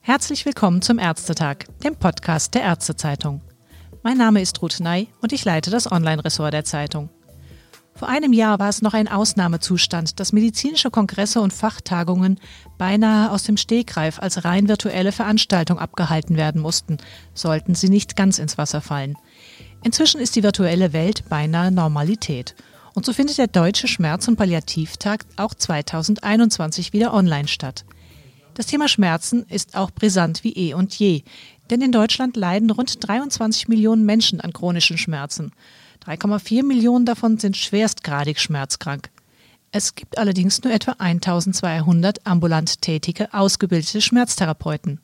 Herzlich willkommen zum Ärztetag, dem Podcast der Ärztezeitung. Mein Name ist Ruth Ney und ich leite das Online-Ressort der Zeitung. Vor einem Jahr war es noch ein Ausnahmezustand, dass medizinische Kongresse und Fachtagungen beinahe aus dem Stegreif als rein virtuelle Veranstaltung abgehalten werden mussten, sollten sie nicht ganz ins Wasser fallen. Inzwischen ist die virtuelle Welt beinahe Normalität. Und so findet der Deutsche Schmerz- und Palliativtag auch 2021 wieder online statt. Das Thema Schmerzen ist auch brisant wie eh und je, denn in Deutschland leiden rund 23 Millionen Menschen an chronischen Schmerzen. 3,4 Millionen davon sind schwerstgradig schmerzkrank. Es gibt allerdings nur etwa 1200 ambulant tätige, ausgebildete Schmerztherapeuten.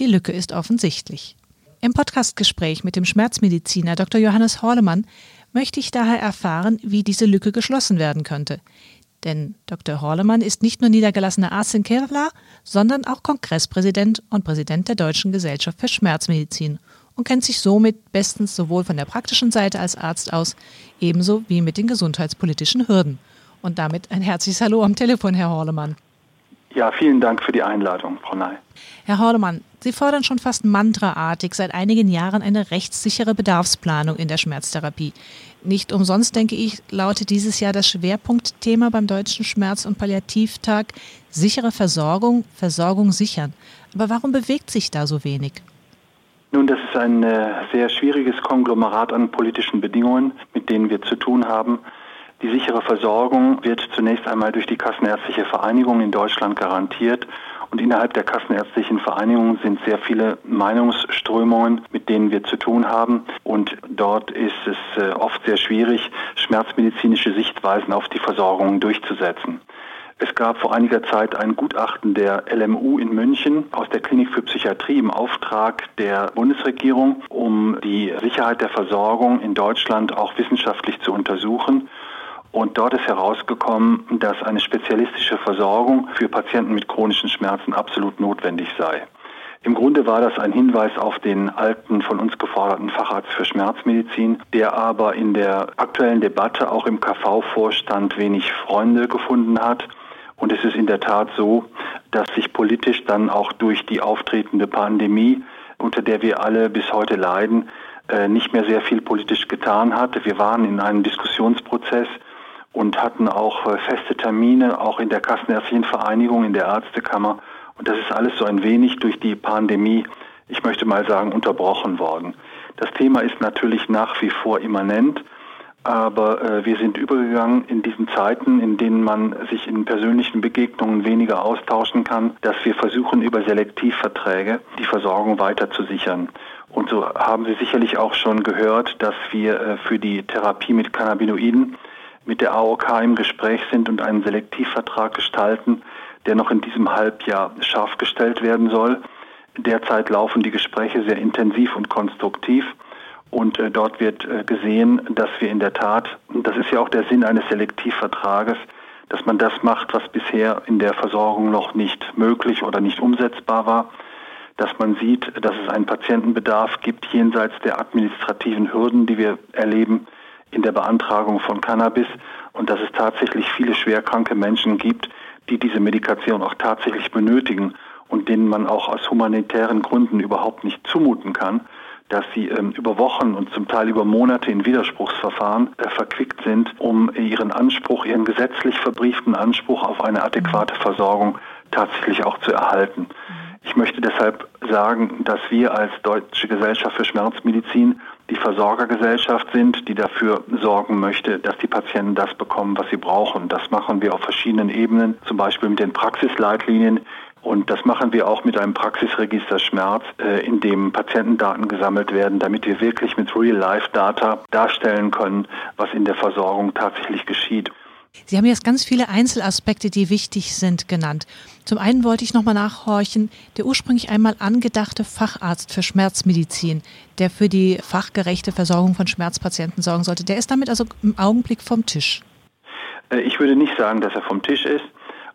Die Lücke ist offensichtlich. Im Podcastgespräch mit dem Schmerzmediziner Dr. Johannes Horlemann möchte ich daher erfahren, wie diese Lücke geschlossen werden könnte. Denn Dr. Horlemann ist nicht nur niedergelassener Arzt in Kevlar, sondern auch Kongresspräsident und Präsident der Deutschen Gesellschaft für Schmerzmedizin und kennt sich somit bestens sowohl von der praktischen Seite als Arzt aus, ebenso wie mit den gesundheitspolitischen Hürden. Und damit ein herzliches Hallo am Telefon, Herr Horlemann. Ja, vielen Dank für die Einladung, Frau Ney. Herr Horlemann, Sie fordern schon fast mantraartig seit einigen Jahren eine rechtssichere Bedarfsplanung in der Schmerztherapie. Nicht umsonst, denke ich, lautet dieses Jahr das Schwerpunktthema beim Deutschen Schmerz- und Palliativtag sichere Versorgung, Versorgung sichern. Aber warum bewegt sich da so wenig? Nun, das ist ein äh, sehr schwieriges Konglomerat an politischen Bedingungen, mit denen wir zu tun haben. Die sichere Versorgung wird zunächst einmal durch die Kassenärztliche Vereinigung in Deutschland garantiert. Und innerhalb der Kassenärztlichen Vereinigung sind sehr viele Meinungsströmungen, mit denen wir zu tun haben. Und dort ist es äh, oft sehr schwierig, schmerzmedizinische Sichtweisen auf die Versorgung durchzusetzen. Es gab vor einiger Zeit ein Gutachten der LMU in München aus der Klinik für Psychiatrie im Auftrag der Bundesregierung, um die Sicherheit der Versorgung in Deutschland auch wissenschaftlich zu untersuchen. Und dort ist herausgekommen, dass eine spezialistische Versorgung für Patienten mit chronischen Schmerzen absolut notwendig sei. Im Grunde war das ein Hinweis auf den alten von uns geforderten Facharzt für Schmerzmedizin, der aber in der aktuellen Debatte auch im KV-Vorstand wenig Freunde gefunden hat. Und es ist in der Tat so, dass sich politisch dann auch durch die auftretende Pandemie, unter der wir alle bis heute leiden, äh, nicht mehr sehr viel politisch getan hat. Wir waren in einem Diskussionsprozess und hatten auch äh, feste Termine, auch in der Kassenärztlichen Vereinigung, in der Ärztekammer. Und das ist alles so ein wenig durch die Pandemie, ich möchte mal sagen, unterbrochen worden. Das Thema ist natürlich nach wie vor immanent, aber äh, wir sind übergegangen in diesen Zeiten, in denen man sich in persönlichen Begegnungen weniger austauschen kann, dass wir versuchen, über Selektivverträge die Versorgung weiter zu sichern. Und so haben Sie sicherlich auch schon gehört, dass wir äh, für die Therapie mit Cannabinoiden mit der AOK im Gespräch sind und einen Selektivvertrag gestalten, der noch in diesem Halbjahr scharf gestellt werden soll. Derzeit laufen die Gespräche sehr intensiv und konstruktiv. Und äh, dort wird äh, gesehen, dass wir in der Tat, und das ist ja auch der Sinn eines Selektivvertrages, dass man das macht, was bisher in der Versorgung noch nicht möglich oder nicht umsetzbar war, dass man sieht, dass es einen Patientenbedarf gibt jenseits der administrativen Hürden, die wir erleben, in der Beantragung von Cannabis und dass es tatsächlich viele schwerkranke Menschen gibt, die diese Medikation auch tatsächlich benötigen und denen man auch aus humanitären Gründen überhaupt nicht zumuten kann, dass sie ähm, über Wochen und zum Teil über Monate in Widerspruchsverfahren äh, verquickt sind, um ihren Anspruch, ihren gesetzlich verbrieften Anspruch auf eine adäquate Versorgung tatsächlich auch zu erhalten. Ich möchte deshalb sagen, dass wir als Deutsche Gesellschaft für Schmerzmedizin die Versorgergesellschaft sind, die dafür sorgen möchte, dass die Patienten das bekommen, was sie brauchen. Das machen wir auf verschiedenen Ebenen, zum Beispiel mit den Praxisleitlinien. Und das machen wir auch mit einem Praxisregister Schmerz, äh, in dem Patientendaten gesammelt werden, damit wir wirklich mit Real-Life-Data darstellen können, was in der Versorgung tatsächlich geschieht. Sie haben jetzt ganz viele Einzelaspekte, die wichtig sind, genannt. Zum einen wollte ich nochmal nachhorchen, der ursprünglich einmal angedachte Facharzt für Schmerzmedizin, der für die fachgerechte Versorgung von Schmerzpatienten sorgen sollte, der ist damit also im Augenblick vom Tisch. Äh, ich würde nicht sagen, dass er vom Tisch ist,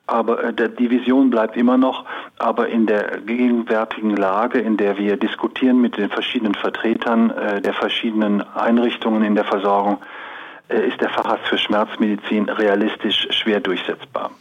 aber äh, die Vision bleibt immer noch. Aber in der gegenwärtigen Lage, in der wir diskutieren mit den verschiedenen Vertretern äh, der verschiedenen Einrichtungen in der Versorgung, ist der Facharzt für Schmerzmedizin realistisch schwer durchsetzbar.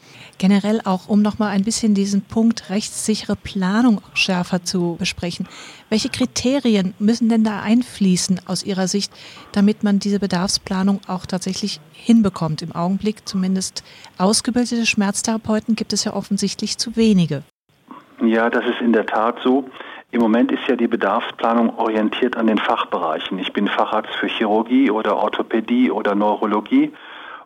Generell auch, um nochmal ein bisschen diesen Punkt rechtssichere Planung schärfer zu besprechen. Welche Kriterien müssen denn da einfließen aus Ihrer Sicht, damit man diese Bedarfsplanung auch tatsächlich hinbekommt? Im Augenblick zumindest ausgebildete Schmerztherapeuten gibt es ja offensichtlich zu wenige. Ja, das ist in der Tat so. Im Moment ist ja die Bedarfsplanung orientiert an den Fachbereichen. Ich bin Facharzt für Chirurgie oder Orthopädie oder Neurologie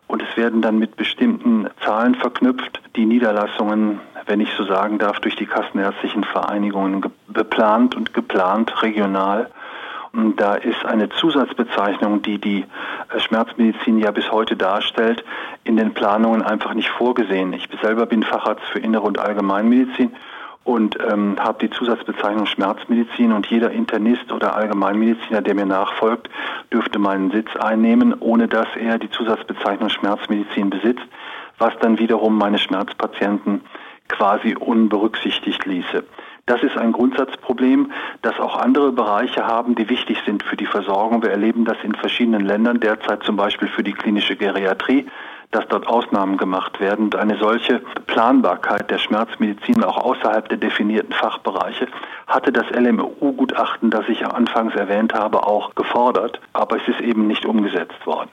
und es werden dann mit bestimmten Zahlen verknüpft, die Niederlassungen, wenn ich so sagen darf, durch die kassenärztlichen Vereinigungen beplant und geplant regional. Und da ist eine Zusatzbezeichnung, die die äh, Schmerzmedizin ja bis heute darstellt, in den Planungen einfach nicht vorgesehen. Ich selber bin Facharzt für Innere und Allgemeinmedizin und ähm, habe die Zusatzbezeichnung Schmerzmedizin und jeder Internist oder Allgemeinmediziner, der mir nachfolgt, dürfte meinen Sitz einnehmen, ohne dass er die Zusatzbezeichnung Schmerzmedizin besitzt, was dann wiederum meine Schmerzpatienten quasi unberücksichtigt ließe. Das ist ein Grundsatzproblem, das auch andere Bereiche haben, die wichtig sind für die Versorgung. Wir erleben das in verschiedenen Ländern, derzeit zum Beispiel für die klinische Geriatrie dass dort Ausnahmen gemacht werden. Und eine solche Planbarkeit der Schmerzmedizin auch außerhalb der definierten Fachbereiche hatte das LMU-Gutachten, das ich anfangs erwähnt habe, auch gefordert, aber es ist eben nicht umgesetzt worden.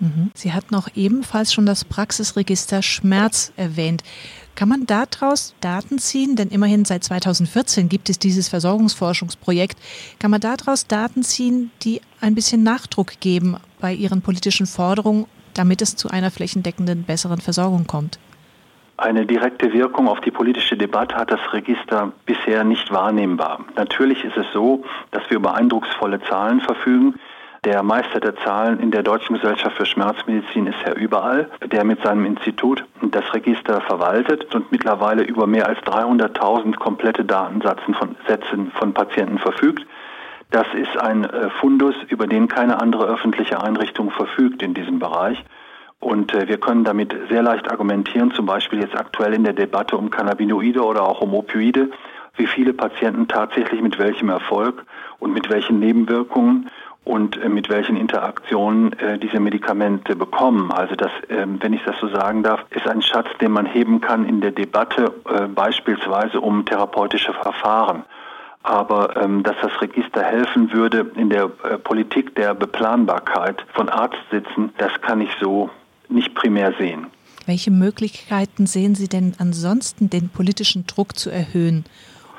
Mhm. Sie hatten auch ebenfalls schon das Praxisregister Schmerz erwähnt. Kann man daraus Daten ziehen? Denn immerhin seit 2014 gibt es dieses Versorgungsforschungsprojekt. Kann man daraus Daten ziehen, die ein bisschen Nachdruck geben bei Ihren politischen Forderungen damit es zu einer flächendeckenden besseren Versorgung kommt? Eine direkte Wirkung auf die politische Debatte hat das Register bisher nicht wahrnehmbar. Natürlich ist es so, dass wir über eindrucksvolle Zahlen verfügen. Der Meister der Zahlen in der Deutschen Gesellschaft für Schmerzmedizin ist Herr Überall, der mit seinem Institut das Register verwaltet und mittlerweile über mehr als 300.000 komplette Datensätze von, von Patienten verfügt. Das ist ein äh, Fundus, über den keine andere öffentliche Einrichtung verfügt in diesem Bereich. Und äh, wir können damit sehr leicht argumentieren, zum Beispiel jetzt aktuell in der Debatte um Cannabinoide oder auch um Opioide, wie viele Patienten tatsächlich mit welchem Erfolg und mit welchen Nebenwirkungen und äh, mit welchen Interaktionen diese Medikamente bekommen. Also das, ähm, wenn ich das so sagen darf, ist ein Schatz, den man heben kann in der Debatte beispielsweise um therapeutische Verfahren aber ähm, dass das Register helfen würde in der äh, Politik der Beplanbarkeit von Arztsitzen, das kann ich so nicht primär sehen. Welche Möglichkeiten sehen Sie denn ansonsten, den politischen Druck zu erhöhen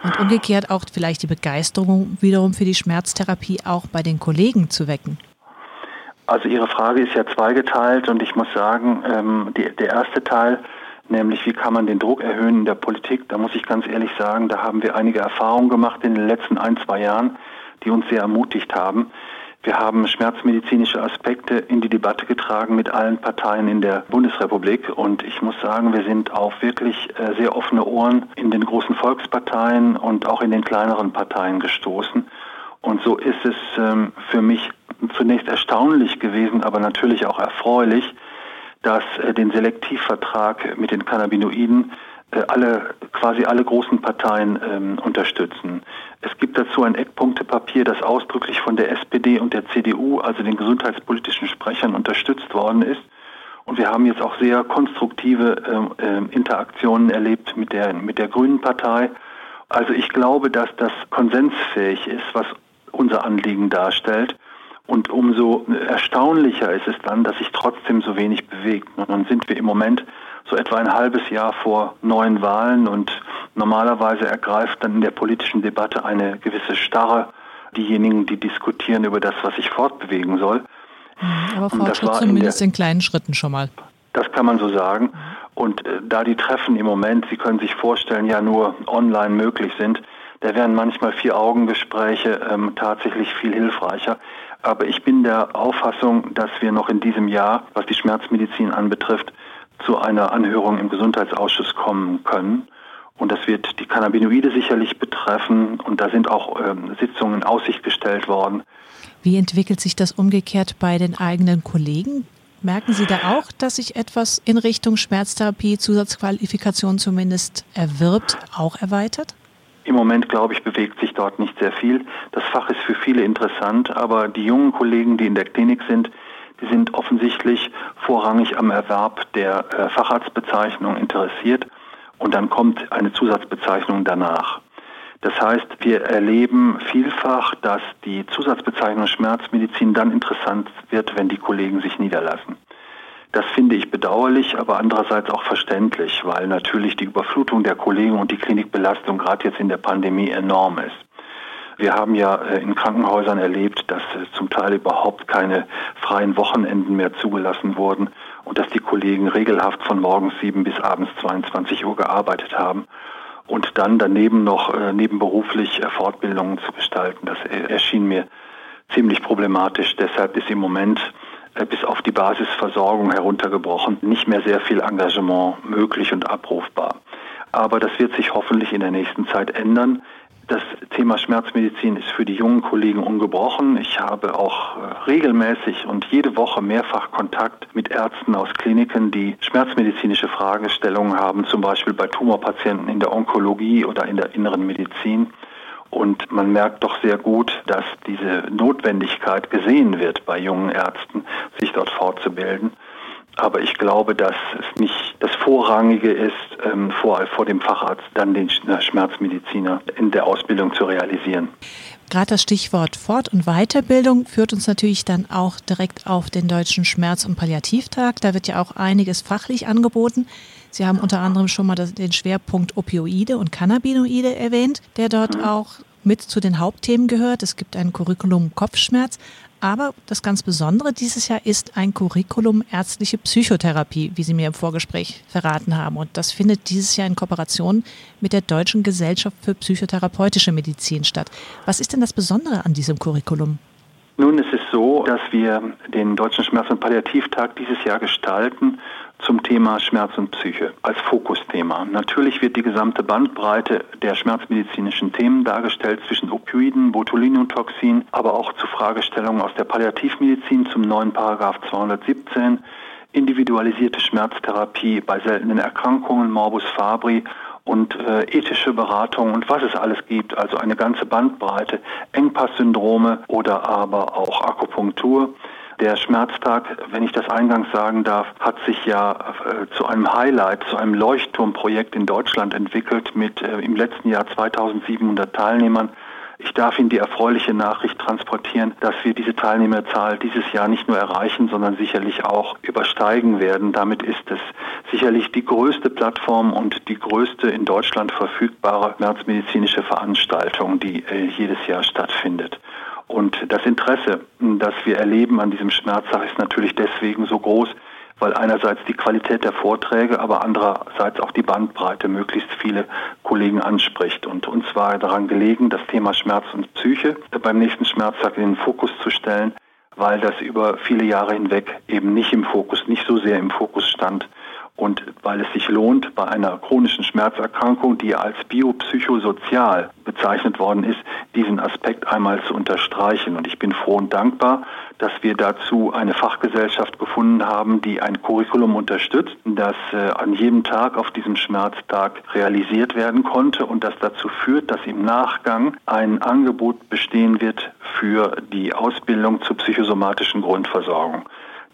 und umgekehrt auch vielleicht die Begeisterung wiederum für die Schmerztherapie auch bei den Kollegen zu wecken? Also Ihre Frage ist ja zweigeteilt und ich muss sagen, ähm, die, der erste Teil nämlich wie kann man den Druck erhöhen in der Politik. Da muss ich ganz ehrlich sagen, da haben wir einige Erfahrungen gemacht in den letzten ein, zwei Jahren, die uns sehr ermutigt haben. Wir haben schmerzmedizinische Aspekte in die Debatte getragen mit allen Parteien in der Bundesrepublik und ich muss sagen, wir sind auf wirklich äh, sehr offene Ohren in den großen Volksparteien und auch in den kleineren Parteien gestoßen. Und so ist es ähm, für mich zunächst erstaunlich gewesen, aber natürlich auch erfreulich, dass äh, den Selektivvertrag mit den Cannabinoiden äh, alle, quasi alle großen Parteien ähm, unterstützen. Es gibt dazu ein Eckpunktepapier, das ausdrücklich von der SPD und der CDU, also den gesundheitspolitischen Sprechern, unterstützt worden ist. Und wir haben jetzt auch sehr konstruktive äh, Interaktionen erlebt mit der, mit der Grünen Partei. Also ich glaube, dass das konsensfähig ist, was unser Anliegen darstellt. Und umso erstaunlicher ist es dann, dass sich trotzdem so wenig bewegt. Und dann sind wir im Moment so etwa ein halbes Jahr vor neuen Wahlen und normalerweise ergreift dann in der politischen Debatte eine gewisse Starre diejenigen, die diskutieren über das, was sich fortbewegen soll. Mhm, aber Fortschritt zumindest in, der, in kleinen Schritten schon mal. Das kann man so sagen. Und äh, da die Treffen im Moment, Sie können sich vorstellen, ja nur online möglich sind, da wären manchmal Vier-Augen-Gespräche ähm, tatsächlich viel hilfreicher. Aber ich bin der Auffassung, dass wir noch in diesem Jahr, was die Schmerzmedizin anbetrifft, zu einer Anhörung im Gesundheitsausschuss kommen können. Und das wird die Cannabinoide sicherlich betreffen. Und da sind auch ähm, Sitzungen in Aussicht gestellt worden. Wie entwickelt sich das umgekehrt bei den eigenen Kollegen? Merken Sie da auch, dass sich etwas in Richtung Schmerztherapie, Zusatzqualifikation zumindest erwirbt, auch erweitert? Im Moment, glaube ich, bewegt sich dort nicht sehr viel. Das Fach ist für viele interessant, aber die jungen Kollegen, die in der Klinik sind, Sie sind offensichtlich vorrangig am Erwerb der äh, Facharztbezeichnung interessiert und dann kommt eine Zusatzbezeichnung danach. Das heißt, wir erleben vielfach, dass die Zusatzbezeichnung Schmerzmedizin dann interessant wird, wenn die Kollegen sich niederlassen. Das finde ich bedauerlich, aber andererseits auch verständlich, weil natürlich die Überflutung der Kollegen und die Klinikbelastung gerade jetzt in der Pandemie enorm ist. Wir haben ja äh, in Krankenhäusern erlebt, dass äh, zum Teil überhaupt keine freien Wochenenden mehr zugelassen wurden und dass die Kollegen regelhaft von morgens sieben bis abends 22 Uhr gearbeitet haben und dann daneben noch äh, nebenberuflich Fortbildungen zu gestalten. Das erschien mir ziemlich problematisch. Deshalb ist im Moment bis auf die Basisversorgung heruntergebrochen nicht mehr sehr viel Engagement möglich und abrufbar. Aber das wird sich hoffentlich in der nächsten Zeit ändern. Das Thema Schmerzmedizin ist für die jungen Kollegen ungebrochen. Ich habe auch äh, regelmäßig und jede Woche mehrfach Kontakt mit Ärzten aus Kliniken, die schmerzmedizinische Fragestellungen haben, zum Beispiel bei Tumorpatienten in der Onkologie oder in der inneren Medizin. Und man merkt doch sehr gut, dass diese Notwendigkeit gesehen wird bei jungen Ärzten, sich dort fortzubilden. Aber ich glaube, dass es nicht das Vorrangige ist, ähm, vor, vor dem Facharzt dann den Schmerzmediziner in der Ausbildung zu realisieren. Gerade das Stichwort Fort- und Weiterbildung führt uns natürlich dann auch direkt auf den Deutschen Schmerz- und Palliativtag. Da wird ja auch einiges fachlich angeboten. Sie haben unter anderem schon mal den Schwerpunkt Opioide und Cannabinoide erwähnt, der dort mhm. auch mit zu den Hauptthemen gehört. Es gibt ein Curriculum Kopfschmerz, aber das ganz Besondere dieses Jahr ist ein Curriculum ärztliche Psychotherapie, wie Sie mir im Vorgespräch verraten haben. Und das findet dieses Jahr in Kooperation mit der Deutschen Gesellschaft für psychotherapeutische Medizin statt. Was ist denn das Besondere an diesem Curriculum? Nun, es ist so, dass wir den Deutschen Schmerz- und Palliativtag dieses Jahr gestalten zum Thema Schmerz und Psyche als Fokusthema. Natürlich wird die gesamte Bandbreite der schmerzmedizinischen Themen dargestellt zwischen Opioiden, Botulinumtoxin, aber auch zu Fragestellungen aus der Palliativmedizin zum neuen Paragraph 217, individualisierte Schmerztherapie bei seltenen Erkrankungen, Morbus Fabri und äh, ethische Beratung und was es alles gibt, also eine ganze Bandbreite, Engpasssyndrome oder aber auch Akupunktur. Der Schmerztag, wenn ich das eingangs sagen darf, hat sich ja äh, zu einem Highlight, zu einem Leuchtturmprojekt in Deutschland entwickelt mit äh, im letzten Jahr 2700 Teilnehmern. Ich darf Ihnen die erfreuliche Nachricht transportieren, dass wir diese Teilnehmerzahl dieses Jahr nicht nur erreichen, sondern sicherlich auch übersteigen werden. Damit ist es sicherlich die größte Plattform und die größte in Deutschland verfügbare schmerzmedizinische Veranstaltung, die äh, jedes Jahr stattfindet. Und das Interesse, das wir erleben an diesem Schmerztag, ist natürlich deswegen so groß, weil einerseits die Qualität der Vorträge, aber andererseits auch die Bandbreite möglichst viele Kollegen anspricht. Und uns war daran gelegen, das Thema Schmerz und Psyche beim nächsten Schmerztag in den Fokus zu stellen, weil das über viele Jahre hinweg eben nicht im Fokus, nicht so sehr im Fokus stand und weil es sich lohnt, bei einer chronischen Schmerzerkrankung, die als biopsychosozial bezeichnet worden ist, diesen Aspekt einmal zu unterstreichen. Und ich bin froh und dankbar, dass wir dazu eine Fachgesellschaft gefunden haben, die ein Curriculum unterstützt, das äh, an jedem Tag auf diesem Schmerztag realisiert werden konnte und das dazu führt, dass im Nachgang ein Angebot bestehen wird für die Ausbildung zur psychosomatischen Grundversorgung.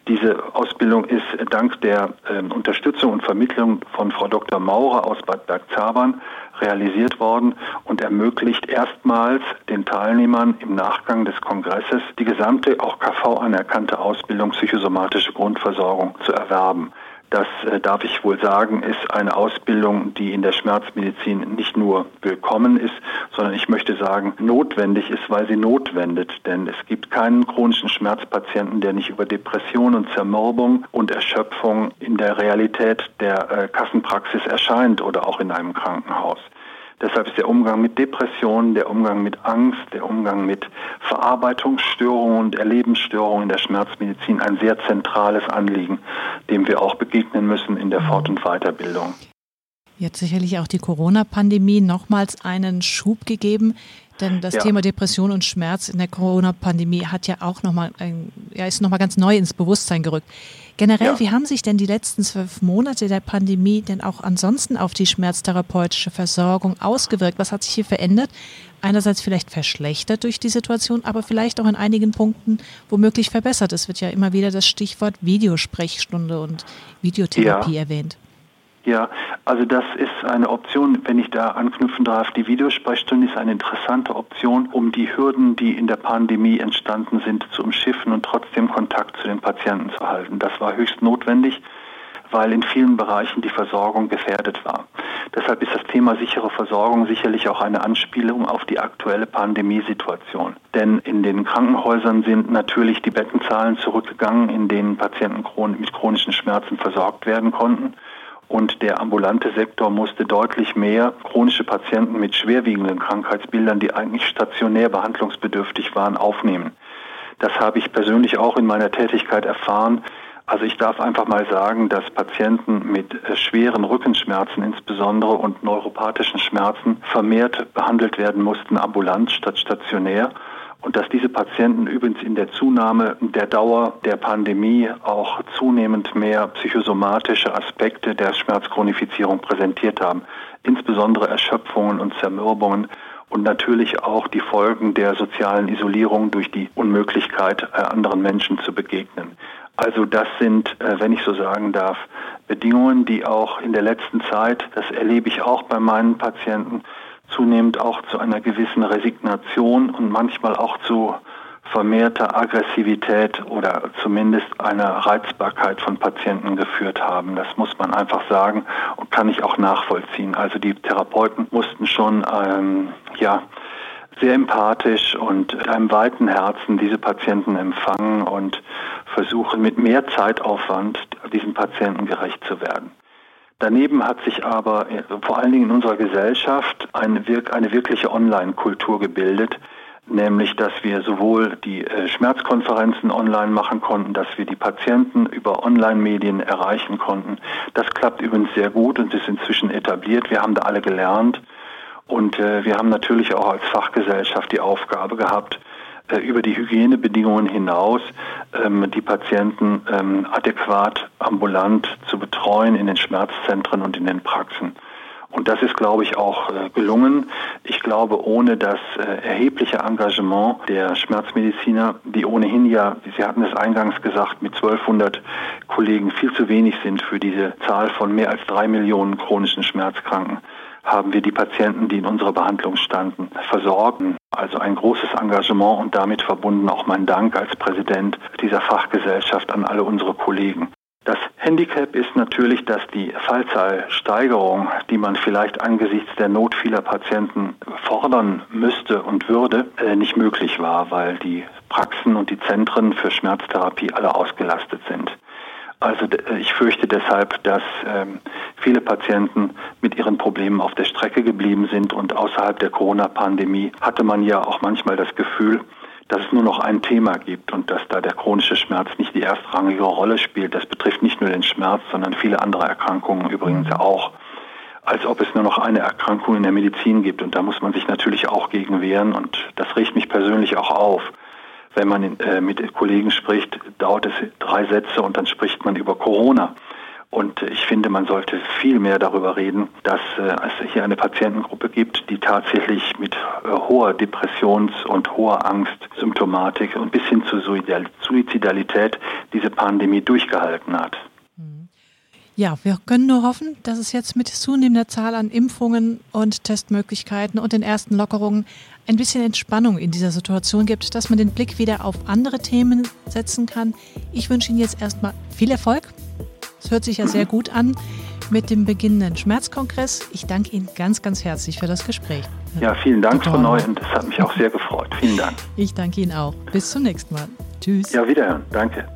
Diese Ausbildung ist dank der äh, Unterstützung und Vermittlung von Frau Dr. Maurer aus Bad Bergzabern realisiert worden und ermöglicht erstmals den Teilnehmern im Nachgang des Kongresses die gesamte, auch KV anerkannte Ausbildung psychosomatische Grundversorgung zu erwerben. Das äh, darf ich wohl sagen, ist eine Ausbildung, die in der Schmerzmedizin nicht nur willkommen ist, sondern ich möchte sagen, notwendig ist, weil sie notwendet. Denn es gibt keinen chronischen Schmerzpatienten, der nicht über Depression und Zermürbung und Erschöpfung in der Realität der äh, Kassenpraxis erscheint oder auch in einem Krankenhaus. Deshalb ist der Umgang mit Depressionen, der Umgang mit Angst, der Umgang mit Verarbeitungsstörungen und Erlebensstörungen in der Schmerzmedizin ein sehr zentrales Anliegen, dem wir auch begegnen müssen in der Fort- und Weiterbildung. Jetzt sicherlich auch die Corona-Pandemie nochmals einen Schub gegeben. Denn das ja. Thema Depression und Schmerz in der Corona-Pandemie hat ja auch nochmal, ja, ist nochmal ganz neu ins Bewusstsein gerückt. Generell, ja. wie haben sich denn die letzten zwölf Monate der Pandemie denn auch ansonsten auf die schmerztherapeutische Versorgung ausgewirkt? Was hat sich hier verändert? Einerseits vielleicht verschlechtert durch die Situation, aber vielleicht auch in einigen Punkten womöglich verbessert. Es wird ja immer wieder das Stichwort Videosprechstunde und Videotherapie ja. erwähnt. Ja, also das ist eine Option, wenn ich da anknüpfen darf. Die Videosprechstunde ist eine interessante Option, um die Hürden, die in der Pandemie entstanden sind, zu umschiffen und trotzdem Kontakt zu den Patienten zu halten. Das war höchst notwendig, weil in vielen Bereichen die Versorgung gefährdet war. Deshalb ist das Thema sichere Versorgung sicherlich auch eine Anspielung auf die aktuelle Pandemiesituation. Denn in den Krankenhäusern sind natürlich die Bettenzahlen zurückgegangen, in denen Patienten mit chronischen Schmerzen versorgt werden konnten und der ambulante Sektor musste deutlich mehr chronische Patienten mit schwerwiegenden Krankheitsbildern, die eigentlich stationär behandlungsbedürftig waren, aufnehmen. Das habe ich persönlich auch in meiner Tätigkeit erfahren. Also ich darf einfach mal sagen, dass Patienten mit äh, schweren Rückenschmerzen insbesondere und neuropathischen Schmerzen vermehrt behandelt werden mussten, ambulant statt stationär und dass diese Patienten übrigens in der Zunahme der Dauer der Pandemie auch zunehmend mehr psychosomatische Aspekte der Schmerzchronifizierung präsentiert haben, insbesondere Erschöpfungen und Zermürbungen und natürlich auch die Folgen der sozialen Isolierung durch die Unmöglichkeit, äh, anderen Menschen zu begegnen. Also das sind, äh, wenn ich so sagen darf, Bedingungen, die auch in der letzten Zeit, das erlebe ich auch bei meinen Patienten, zunehmend auch zu einer gewissen Resignation und manchmal auch zu vermehrter Aggressivität oder zumindest einer Reizbarkeit von Patienten geführt haben. Das muss man einfach sagen und kann ich auch nachvollziehen. Also die Therapeuten mussten schon ähm, ja sehr empathisch und mit einem weiten Herzen diese Patienten empfangen und versuchen mit mehr Zeitaufwand diesen Patienten gerecht zu werden. Daneben hat sich aber äh, vor allen Dingen in unserer Gesellschaft eine, eine wirkliche Online-Kultur gebildet, nämlich dass wir sowohl die äh, Schmerzkonferenzen online machen konnten, dass wir die Patienten über Online-Medien erreichen konnten. Das klappt übrigens sehr gut und ist inzwischen etabliert. Wir haben da alle gelernt und äh, wir haben natürlich auch als Fachgesellschaft die Aufgabe gehabt, über die Hygienebedingungen hinaus ähm, die Patienten ähm, adäquat ambulant zu betreuen in den Schmerzzentren und in den Praxen. Und das ist, glaube ich, auch äh, gelungen. Ich glaube, ohne das äh, erhebliche Engagement der Schmerzmediziner, die ohnehin ja, Sie hatten es eingangs gesagt, mit 1200 Kollegen viel zu wenig sind für diese Zahl von mehr als drei Millionen chronischen Schmerzkranken, haben wir die Patienten, die in unserer Behandlung standen, versorgen. Also ein großes Engagement und damit verbunden auch mein Dank als Präsident dieser Fachgesellschaft an alle unsere Kollegen. Das Handicap ist natürlich, dass die Fallzahlsteigerung, die man vielleicht angesichts der Not vieler Patienten fordern müsste und würde, äh, nicht möglich war, weil die Praxen und die Zentren für Schmerztherapie alle ausgelastet sind. Also äh, ich fürchte deshalb, dass ähm, viele Patienten mit ihren Problemen auf der Strecke geblieben sind und außerhalb der Corona-Pandemie hatte man ja auch manchmal das Gefühl, dass es nur noch ein Thema gibt und dass da der chronische Schmerz nicht die erstrangige Rolle spielt. Das betrifft nicht nur den Schmerz, sondern viele andere Erkrankungen übrigens auch. Als ob es nur noch eine Erkrankung in der Medizin gibt und da muss man sich natürlich auch gegen wehren und das riecht mich persönlich auch auf wenn man äh, mit Kollegen spricht, dauert es drei Sätze und dann spricht man über Corona. Und ich finde, man sollte viel mehr darüber reden, dass äh, es hier eine Patientengruppe gibt, die tatsächlich mit äh, hoher Depressions- und hoher Angstsymptomatik und bis hin zur Suizidalität diese Pandemie durchgehalten hat. Ja, wir können nur hoffen, dass es jetzt mit zunehmender Zahl an Impfungen und Testmöglichkeiten und den ersten Lockerungen ein bisschen Entspannung in dieser Situation gibt, dass man den Blick wieder auf andere Themen setzen kann. Ich wünsche Ihnen jetzt erstmal viel Erfolg. Es hört sich ja sehr gut an mit dem beginnenden Schmerzkongress. Ich danke Ihnen ganz, ganz herzlich für das Gespräch. Ja, vielen Dank, Frau Neu, und es hat mich auch sehr gefreut. Vielen Dank. Ich danke Ihnen auch. Bis zum nächsten Mal. Tschüss. Ja, wiederhören. Danke.